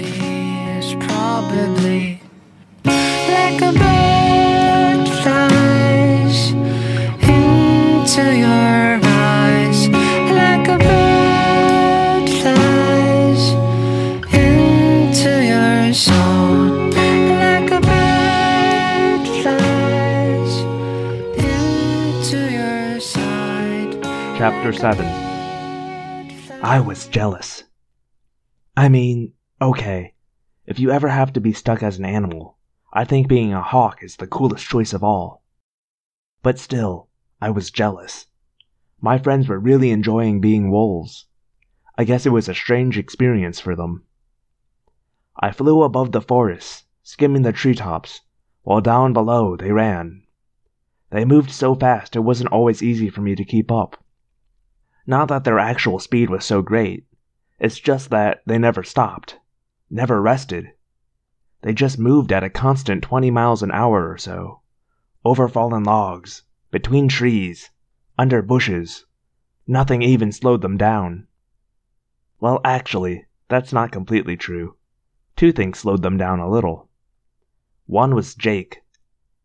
is probably like a bird flies into your eyes, like a bird flies into your soul, like a bird flies into your side. Chapter 7 I was jealous. I mean, okay, if you ever have to be stuck as an animal, I think being a hawk is the coolest choice of all. But still, I was jealous. My friends were really enjoying being wolves. I guess it was a strange experience for them. I flew above the forest, skimming the treetops, while down below they ran. They moved so fast it wasn't always easy for me to keep up. Not that their actual speed was so great, it's just that they never stopped, never rested. They just moved at a constant 20 miles an hour or so, over fallen logs, between trees, under bushes. Nothing even slowed them down. Well, actually, that's not completely true. Two things slowed them down a little. One was Jake.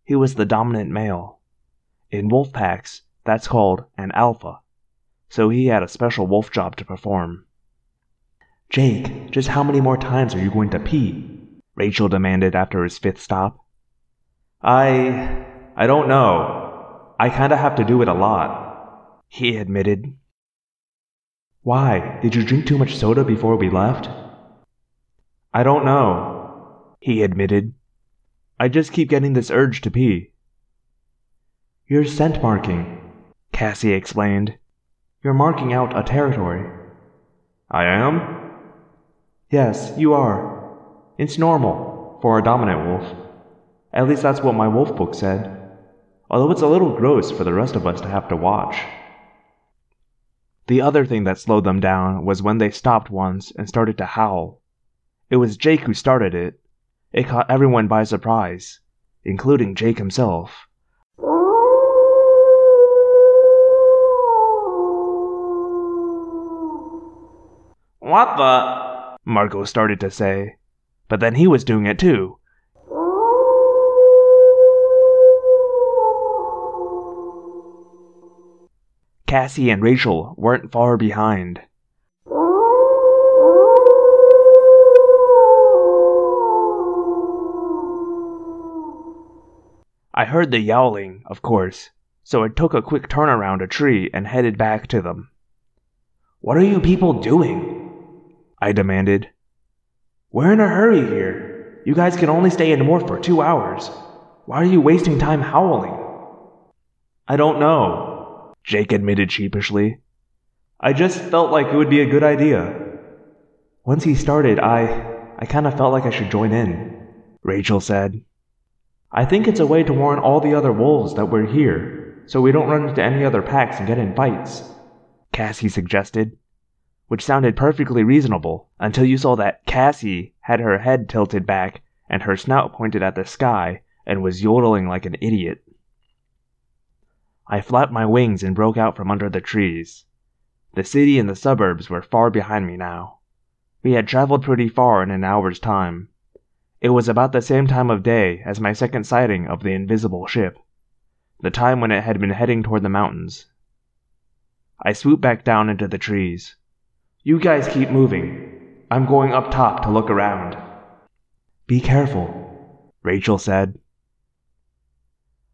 He was the dominant male. In wolf packs, that's called an alpha, so he had a special wolf job to perform. Jake, just how many more times are you going to pee? Rachel demanded after his fifth stop. I. I don't know. I kinda have to do it a lot, he admitted. Why? Did you drink too much soda before we left? I don't know, he admitted. I just keep getting this urge to pee. You're scent marking, Cassie explained. You're marking out a territory. I am? Yes, you are. It's normal for a dominant wolf. At least that's what my wolf book said. Although it's a little gross for the rest of us to have to watch. The other thing that slowed them down was when they stopped once and started to howl. It was Jake who started it. It caught everyone by surprise, including Jake himself. What the? Marco started to say, but then he was doing it too. Cassie and Rachel weren't far behind. I heard the yowling, of course, so I took a quick turn around a tree and headed back to them. What are you people doing? I demanded. We're in a hurry here. You guys can only stay indoors for two hours. Why are you wasting time howling? I don't know, Jake admitted sheepishly. I just felt like it would be a good idea. Once he started, I. I kind of felt like I should join in, Rachel said. I think it's a way to warn all the other wolves that we're here, so we don't run into any other packs and get in fights, Cassie suggested which sounded perfectly reasonable until you saw that Cassie had her head tilted back and her snout pointed at the sky and was yodeling like an idiot. I flapped my wings and broke out from under the trees. The city and the suburbs were far behind me now. We had traveled pretty far in an hour's time. It was about the same time of day as my second sighting of the invisible ship, the time when it had been heading toward the mountains. I swooped back down into the trees. You guys keep moving. I'm going up top to look around. Be careful, Rachel said.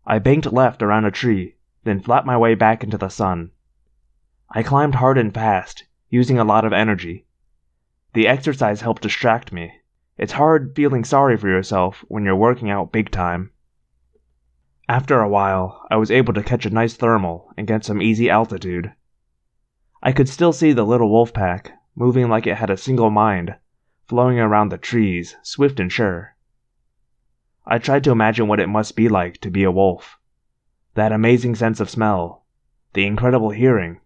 I banked left around a tree, then flapped my way back into the sun. I climbed hard and fast, using a lot of energy. The exercise helped distract me. It's hard feeling sorry for yourself when you're working out big time. After a while, I was able to catch a nice thermal and get some easy altitude. I could still see the little wolf pack, moving like it had a single mind, flowing around the trees, swift and sure. I tried to imagine what it must be like to be a wolf. That amazing sense of smell, the incredible hearing,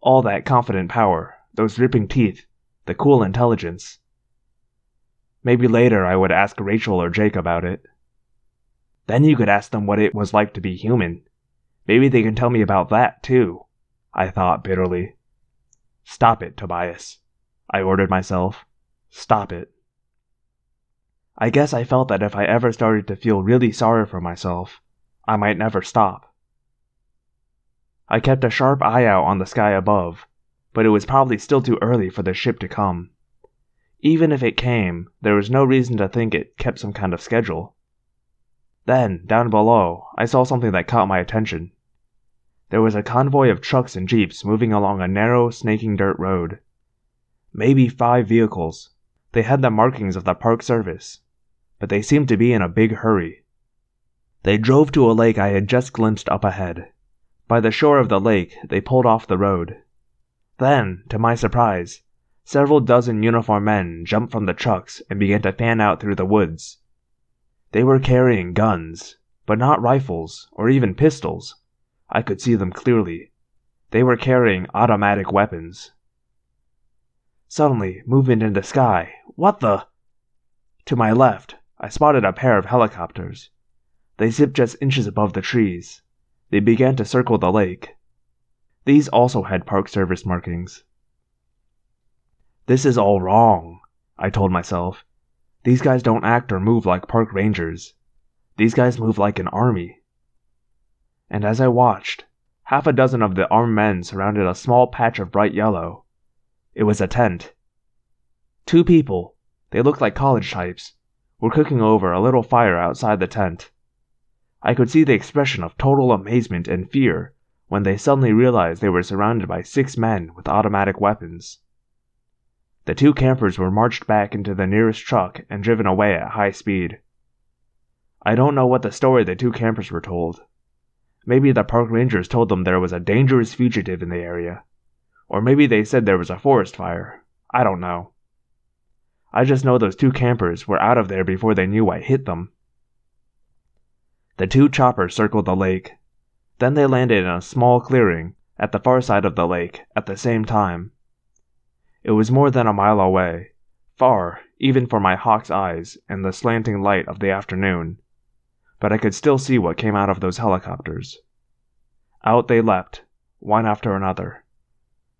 all that confident power, those ripping teeth, the cool intelligence. Maybe later I would ask Rachel or Jake about it. Then you could ask them what it was like to be human. Maybe they can tell me about that, too. I thought bitterly. Stop it, Tobias. I ordered myself. Stop it. I guess I felt that if I ever started to feel really sorry for myself, I might never stop. I kept a sharp eye out on the sky above, but it was probably still too early for the ship to come. Even if it came, there was no reason to think it kept some kind of schedule. Then, down below, I saw something that caught my attention. There was a convoy of trucks and jeeps moving along a narrow, snaking dirt road. Maybe five vehicles. They had the markings of the Park Service, but they seemed to be in a big hurry. They drove to a lake I had just glimpsed up ahead. By the shore of the lake, they pulled off the road. Then, to my surprise, several dozen uniformed men jumped from the trucks and began to fan out through the woods. They were carrying guns, but not rifles or even pistols. I could see them clearly. They were carrying automatic weapons. Suddenly, movement in the sky. What the? To my left, I spotted a pair of helicopters. They zipped just inches above the trees. They began to circle the lake. These also had Park Service markings. This is all wrong, I told myself. These guys don't act or move like park rangers. These guys move like an army and as I watched, half a dozen of the armed men surrounded a small patch of bright yellow. It was a tent. Two people, they looked like college types, were cooking over a little fire outside the tent. I could see the expression of total amazement and fear when they suddenly realized they were surrounded by six men with automatic weapons. The two campers were marched back into the nearest truck and driven away at high speed. I don't know what the story the two campers were told, Maybe the park rangers told them there was a dangerous fugitive in the area. Or maybe they said there was a forest fire. I don't know. I just know those two campers were out of there before they knew I hit them. The two choppers circled the lake. Then they landed in a small clearing at the far side of the lake at the same time. It was more than a mile away, far even for my hawk's eyes and the slanting light of the afternoon but I could still see what came out of those helicopters. Out they leapt, one after another.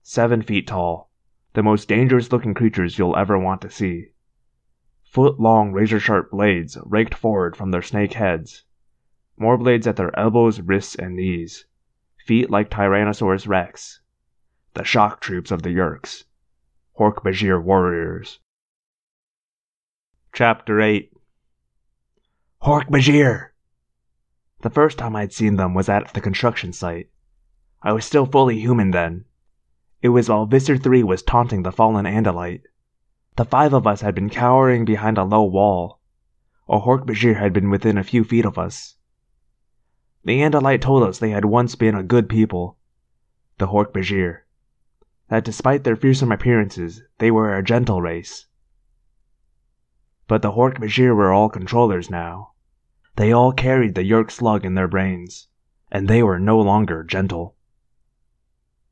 Seven feet tall, the most dangerous looking creatures you'll ever want to see. Foot long razor sharp blades raked forward from their snake heads. More blades at their elbows, wrists, and knees. Feet like Tyrannosaurus rex. The shock troops of the Yeerks. Hork-Bajir warriors. Chapter 8 Hork-Bajir! The first time I'd seen them was at the construction site. I was still fully human then. It was while Visser 3 was taunting the fallen Andalite. The five of us had been cowering behind a low wall. A Hork-Bajir had been within a few feet of us. The Andalite told us they had once been a good people, the Hork-Bajir. That despite their fearsome appearances, they were a gentle race. But the Hork-Bajir were all controllers now. They all carried the Yeerk slug in their brains, and they were no longer gentle.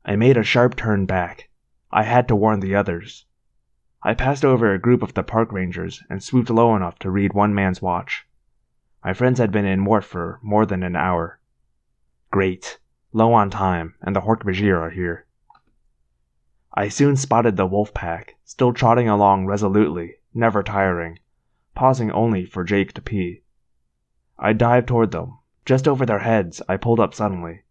I made a sharp turn back. I had to warn the others. I passed over a group of the park rangers and swooped low enough to read one man's watch. My friends had been in morph for more than an hour. Great. Low on time, and the Hork-Bajir are here. I soon spotted the wolf pack, still trotting along resolutely, never tiring pausing only for Jake to pee. I dived toward them. Just over their heads, I pulled up suddenly.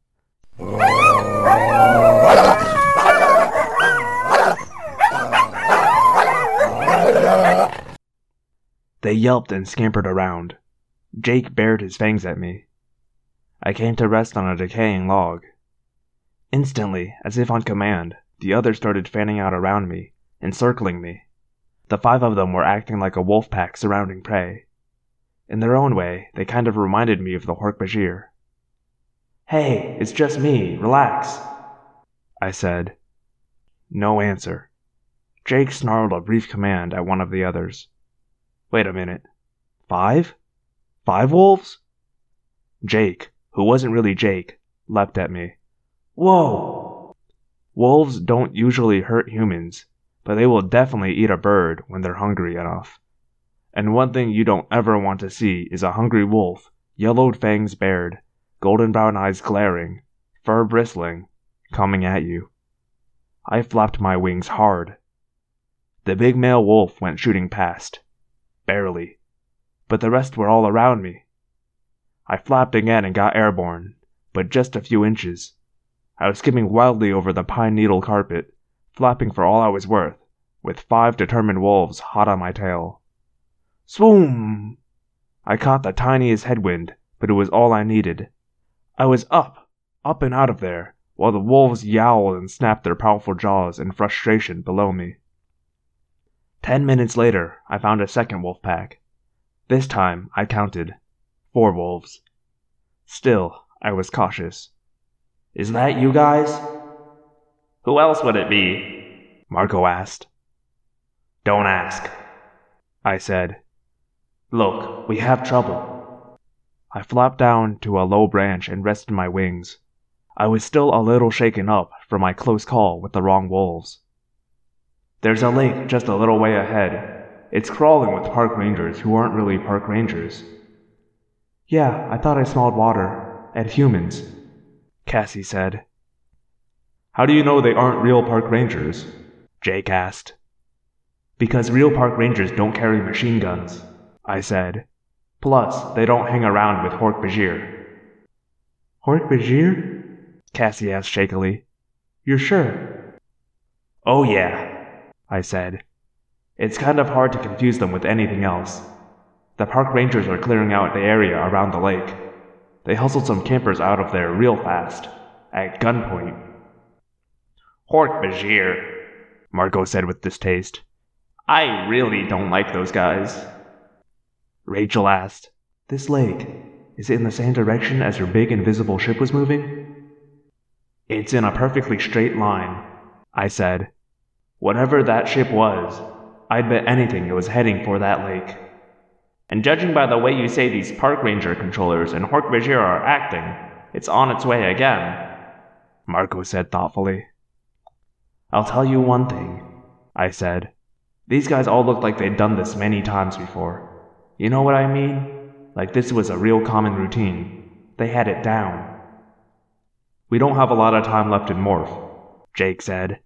They yelped and scampered around. Jake bared his fangs at me. I came to rest on a decaying log. Instantly, as if on command, the others started fanning out around me, encircling me. The five of them were acting like a wolf pack surrounding prey. In their own way, they kind of reminded me of the Hork-Bajir. Hey, it's just me, relax, I said. No answer. Jake snarled a brief command at one of the others. Wait a minute. Five? Five wolves? Jake, who wasn't really Jake, leapt at me. Whoa! Wolves don't usually hurt humans, but they will definitely eat a bird when they're hungry enough. And one thing you don't ever want to see is a hungry wolf, yellowed fangs bared, golden brown eyes glaring, fur bristling, coming at you. I flapped my wings hard. The big male wolf went shooting past. Barely. but the rest were all around me. I flapped again and got airborne, but just a few inches. I was skimming wildly over the pine needle carpet, flapping for all I was worth, with five determined wolves hot on my tail. Swoom! I caught the tiniest headwind, but it was all I needed. I was up, up and out of there, while the wolves yowled and snapped their powerful jaws in frustration below me. Ten minutes later, I found a second wolf pack. This time, I counted four wolves. Still, I was cautious. Is that you guys? Who else would it be? Marco asked. Don't ask, I said. Look, we have trouble. I flopped down to a low branch and rested my wings. I was still a little shaken up from my close call with the wrong wolves. There's a lake just a little way ahead. It's crawling with park rangers who aren't really park rangers. Yeah, I thought I smelled water. And humans, Cassie said. How do you know they aren't real park rangers? Jake asked. Because real park rangers don't carry machine guns, I said. Plus, they don't hang around with Hork Bajir. Hork Bajir? Cassie asked shakily. You're sure? Oh, yeah, I said. It's kind of hard to confuse them with anything else. The park rangers are clearing out the area around the lake. They hustled some campers out of there real fast, at gunpoint. Hork Bajir, Marco said with distaste. I really don't like those guys. Rachel asked, This lake, is it in the same direction as your big invisible ship was moving? It's in a perfectly straight line, I said. Whatever that ship was, I'd bet anything it was heading for that lake. And judging by the way you say these park ranger controllers and Hork Bajir are acting, it's on its way again, Marco said thoughtfully. I'll tell you one thing, I said. These guys all looked like they'd done this many times before. You know what I mean? Like this was a real common routine. They had it down. We don't have a lot of time left in Morph, Jake said,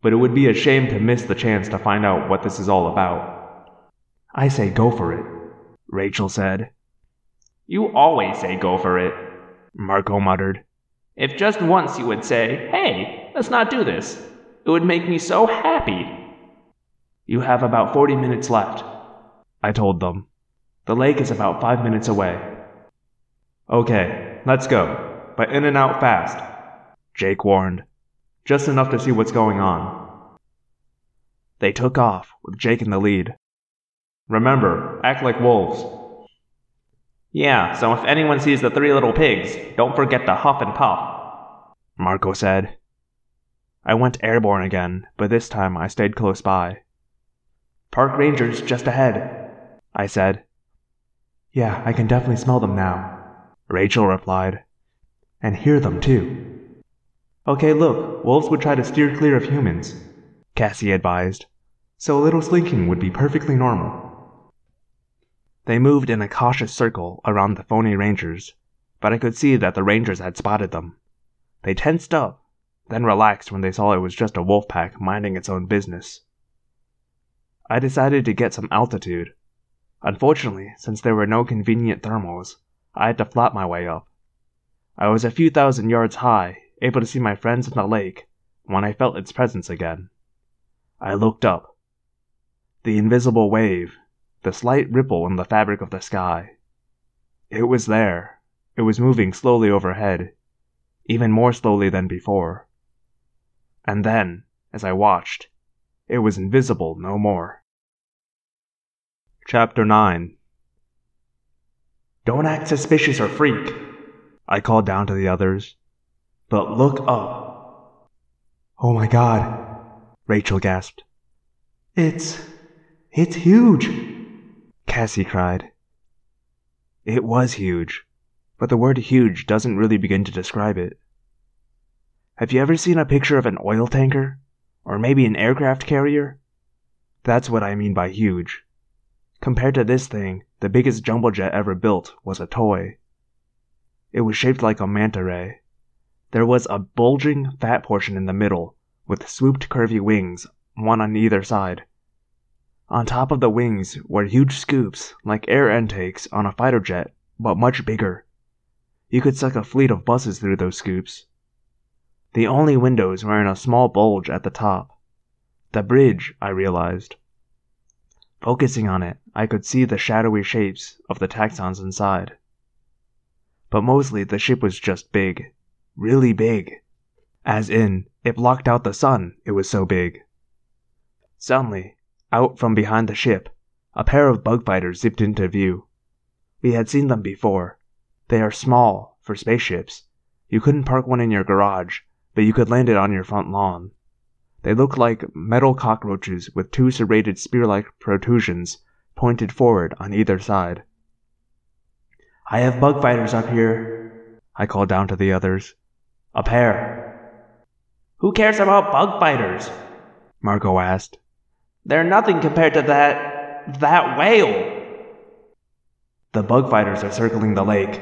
but it would be a shame to miss the chance to find out what this is all about. I say go for it, Rachel said. You always say go for it, Marco muttered. If just once you would say, hey, let's not do this, it would make me so happy. You have about 40 minutes left, I told them. The lake is about five minutes away. Okay, let's go, but in and out fast, Jake warned. Just enough to see what's going on. They took off, with Jake in the lead. Remember, act like wolves. Yeah, so if anyone sees the three little pigs, don't forget to huff and puff, Marco said. I went airborne again, but this time I stayed close by. Park rangers just ahead, I said. Yeah, I can definitely smell them now, Rachel replied. And hear them, too. Okay, look, wolves would try to steer clear of humans, Cassie advised, so a little slinking would be perfectly normal. They moved in a cautious circle around the phony rangers, but I could see that the rangers had spotted them. They tensed up, then relaxed when they saw it was just a wolf pack minding its own business. I decided to get some altitude Unfortunately, since there were no convenient thermals, I had to flap my way up. I was a few thousand yards high, able to see my friends in the lake, when I felt its presence again. I looked up. The invisible wave, the slight ripple in the fabric of the sky. It was there. It was moving slowly overhead, even more slowly than before. And then, as I watched, it was invisible no more. Chapter 9 Don't act suspicious or freak, I called down to the others. But look up. Oh my god, Rachel gasped. It's. it's huge, Cassie cried. It was huge, but the word huge doesn't really begin to describe it. Have you ever seen a picture of an oil tanker? Or maybe an aircraft carrier? That's what I mean by huge. Compared to this thing, the biggest jumbo jet ever built was a toy. It was shaped like a manta ray. There was a bulging, fat portion in the middle, with swooped curvy wings, one on either side. On top of the wings were huge scoops, like air intakes on a fighter jet, but much bigger. You could suck a fleet of buses through those scoops. The only windows were in a small bulge at the top. The bridge, I realized. Focusing on it, I could see the shadowy shapes of the Taxxons inside. But mostly the ship was just big. Really big. As in, it blocked out the sun, it was so big. Suddenly, out from behind the ship, a pair of bug fighters zipped into view. We had seen them before. They are small, for spaceships. You couldn't park one in your garage, but you could land it on your front lawn. They looked like metal cockroaches with two serrated spear like protrusions pointed forward on either side. I have bug fighters up here, I called down to the others. A pair. Who cares about bug fighters? Marco asked. They're nothing compared to that. that whale. The bug fighters are circling the lake.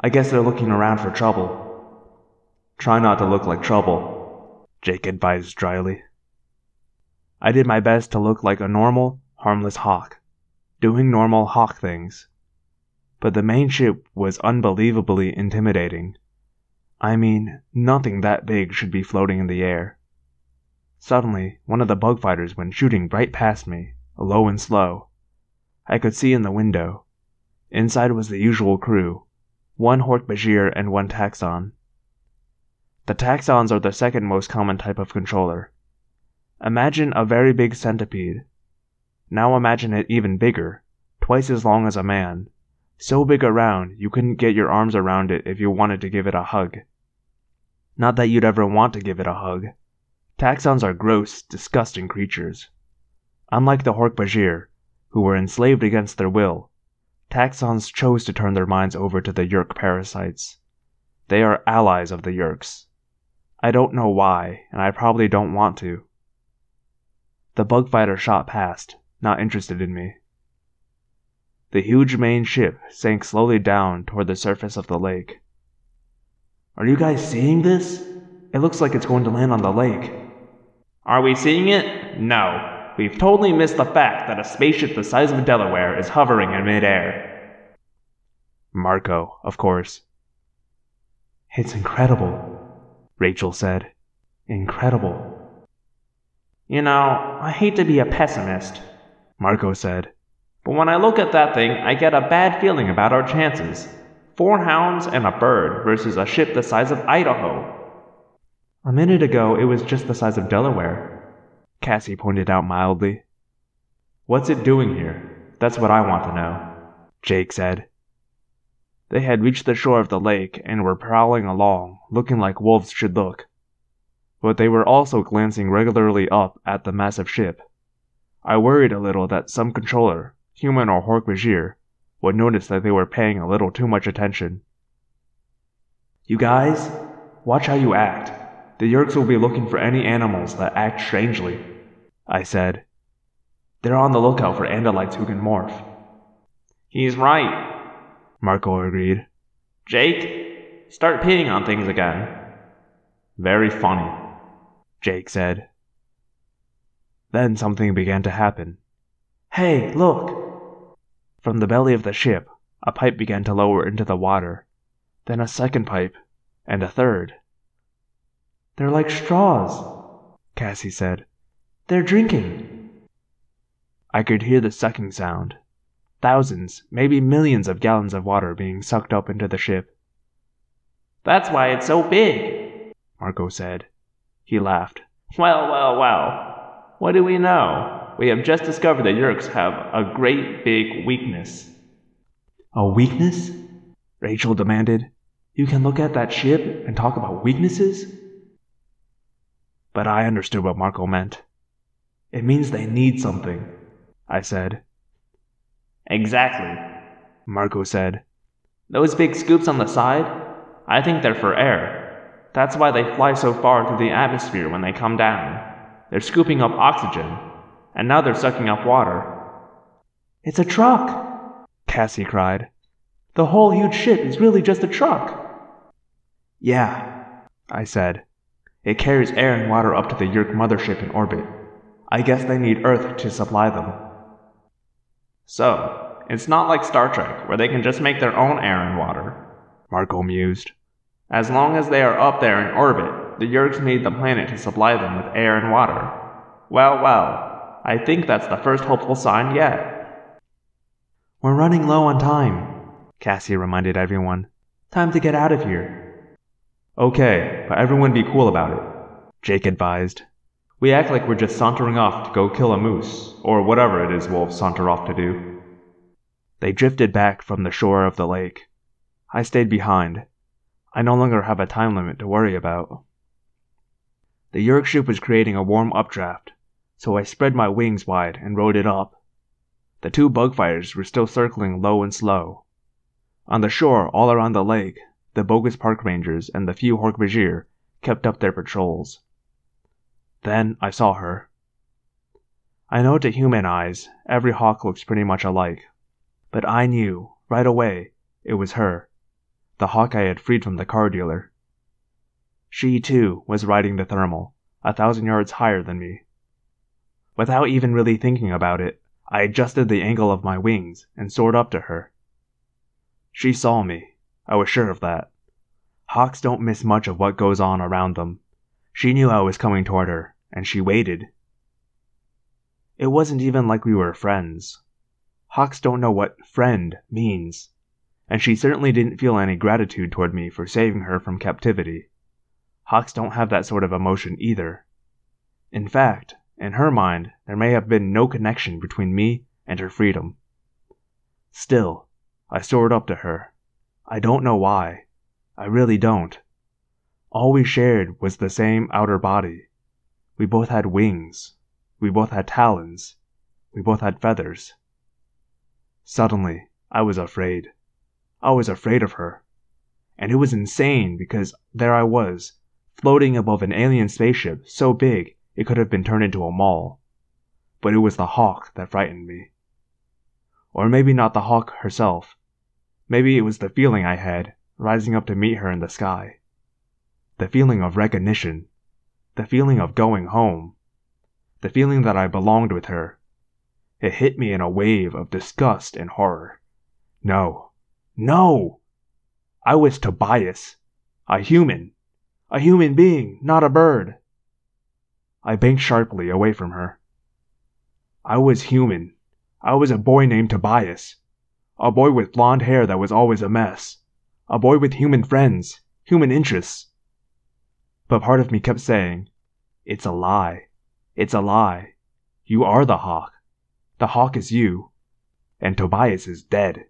I guess they're looking around for trouble. Try not to look like trouble, Jake advised dryly. I did my best to look like a normal, harmless hawk, doing normal hawk things. But the main ship was unbelievably intimidating. I mean, nothing that big should be floating in the air. Suddenly, one of the bug fighters went shooting right past me, low and slow. I could see in the window. Inside was the usual crew one Hork-Bajir and one Taxxon. The Taxxons are the second most common type of controller. Imagine a very big centipede. Now imagine it even bigger, twice as long as a man, so big around you couldn't get your arms around it if you wanted to give it a hug. Not that you'd ever want to give it a hug. Taxxons are gross, disgusting creatures. Unlike the Hork-Bajir, who were enslaved against their will, Taxxons chose to turn their minds over to the Yeerk parasites. They are allies of the Yeerks. I don't know why, and I probably don't want to. The bug fighter shot past, not interested in me. The huge main ship sank slowly down toward the surface of the lake. Are you guys seeing this? It looks like it's going to land on the lake. Are we seeing it? No. We've totally missed the fact that a spaceship the size of a Delaware is hovering in midair. Marco, of course. It's incredible, Rachel said. Incredible. You know, I hate to be a pessimist, Marco said. But when I look at that thing, I get a bad feeling about our chances. Four hounds and a bird versus a ship the size of Idaho. A minute ago, it was just the size of Delaware, Cassie pointed out mildly. What's it doing here? That's what I want to know, Jake said. They had reached the shore of the lake and were prowling along, looking like wolves should look. But they were also glancing regularly up at the massive ship. I worried a little that some controller, human or Hork-Bajir, would notice that they were paying a little too much attention. You guys, watch how you act. The Yeerks will be looking for any animals that act strangely, I said. They're on the lookout for Andalites who can morph. He's right, Marco agreed. Jake, start peeing on things again. Very funny, Jake said. Then something began to happen. Hey, look! From the belly of the ship, a pipe began to lower into the water, then a second pipe, and a third. They're like straws, Cassie said. They're drinking. I could hear the sucking sound, thousands, maybe millions of gallons of water being sucked up into the ship. That's why it's so big, Marco said. He laughed. Well, well, well. What do we know? We have just discovered that Yeerks have a great big weakness. A weakness? Rachel demanded. You can look at that ship and talk about weaknesses? But I understood what Marco meant. It means they need something, I said. Exactly, Marco said. Those big scoops on the side, I think they're for air. That's why they fly so far through the atmosphere when they come down. They're scooping up oxygen, and now they're sucking up water. It's a truck, Cassie cried. The whole huge ship is really just a truck. Yeah, I said. It carries air and water up to the Yeerk mothership in orbit. I guess they need Earth to supply them. So, it's not like Star Trek, where they can just make their own air and water. Marco mused. As long as they are up there in orbit, the Yeerks need the planet to supply them with air and water. Well, well, I think that's the first hopeful sign yet. We're running low on time, Cassie reminded everyone. Time to get out of here. Okay, but everyone be cool about it, Jake advised. We act like we're just sauntering off to go kill a moose, or whatever it is wolves saunter off to do. They drifted back from the shore of the lake. I stayed behind. I no longer have a time limit to worry about. The Yeerk ship was creating a warm updraft, so I spread my wings wide and rode it up. The two bug fighters were still circling low and slow. On the shore all around the lake, the bogus park rangers and the few Hork-Bajir kept up their patrols. Then I saw her. I know to human eyes every hawk looks pretty much alike, but I knew, right away, it was her, the hawk I had freed from the car dealer. She, too, was riding the thermal, a thousand yards higher than me. Without even really thinking about it, I adjusted the angle of my wings and soared up to her. She saw me. I was sure of that. Hawks don't miss much of what goes on around them. She knew I was coming toward her, and she waited. It wasn't even like we were friends. Hawks don't know what friend means, and she certainly didn't feel any gratitude toward me for saving her from captivity. Hawks don't have that sort of emotion either. In fact, in her mind, there may have been no connection between me and her freedom. Still, I soared up to her. I don't know why. I really don't. All we shared was the same outer body. We both had wings. We both had talons. We both had feathers. Suddenly, I was afraid. I was afraid of her. And it was insane because there I was, floating above an alien spaceship so big it could have been turned into a mall. But it was the hawk that frightened me. Or maybe not the hawk herself. Maybe it was the feeling I had rising up to meet her in the sky. The feeling of recognition. The feeling of going home. The feeling that I belonged with her. It hit me in a wave of disgust and horror. No. No! I was Tobias. A human. A human being, not a bird. I banked sharply away from her. I was human. I was a boy named Tobias. A boy with blonde hair that was always a mess. A boy with human friends, human interests. But part of me kept saying, It's a lie. It's a lie. You are the hawk. The hawk is you. And Tobias is dead.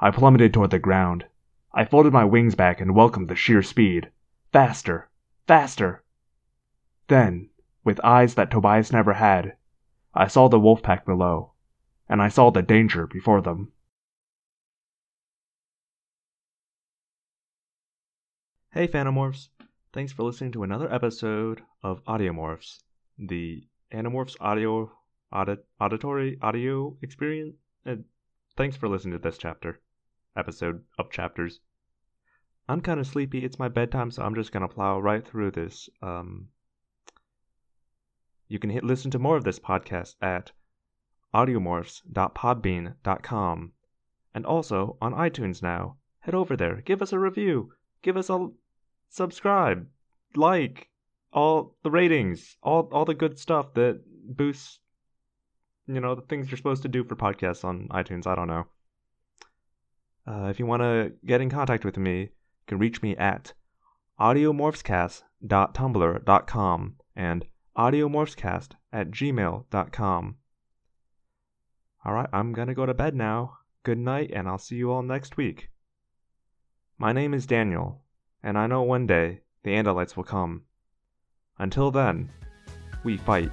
I plummeted toward the ground. I folded my wings back and welcomed the sheer speed. Faster! Faster! Then, with eyes that Tobias never had, I saw the wolf pack below, and I saw the danger before them. Hey, Phantomorphs! Thanks for listening to another episode of Audiomorphs, the Animorphs audio audit, auditory audio experience. And thanks for listening to this chapter, episode of chapters. I'm kind of sleepy. It's my bedtime, so I'm just gonna plow right through this. Um, you can hit listen to more of this podcast at audiomorphs.podbean.com and also on iTunes now. Head over there, give us a review, give us a subscribe, like, all the ratings, all all the good stuff that boosts you know, the things you're supposed to do for podcasts on iTunes. I don't know. Uh, if you want to get in contact with me, you can reach me at audiomorphscast.tumblr.com and audiomorphscast at gmail.com. Alright, I'm gonna go to bed now. Good night, and I'll see you all next week. My name is Daniel, and I know one day the Andalites will come. Until then, we fight.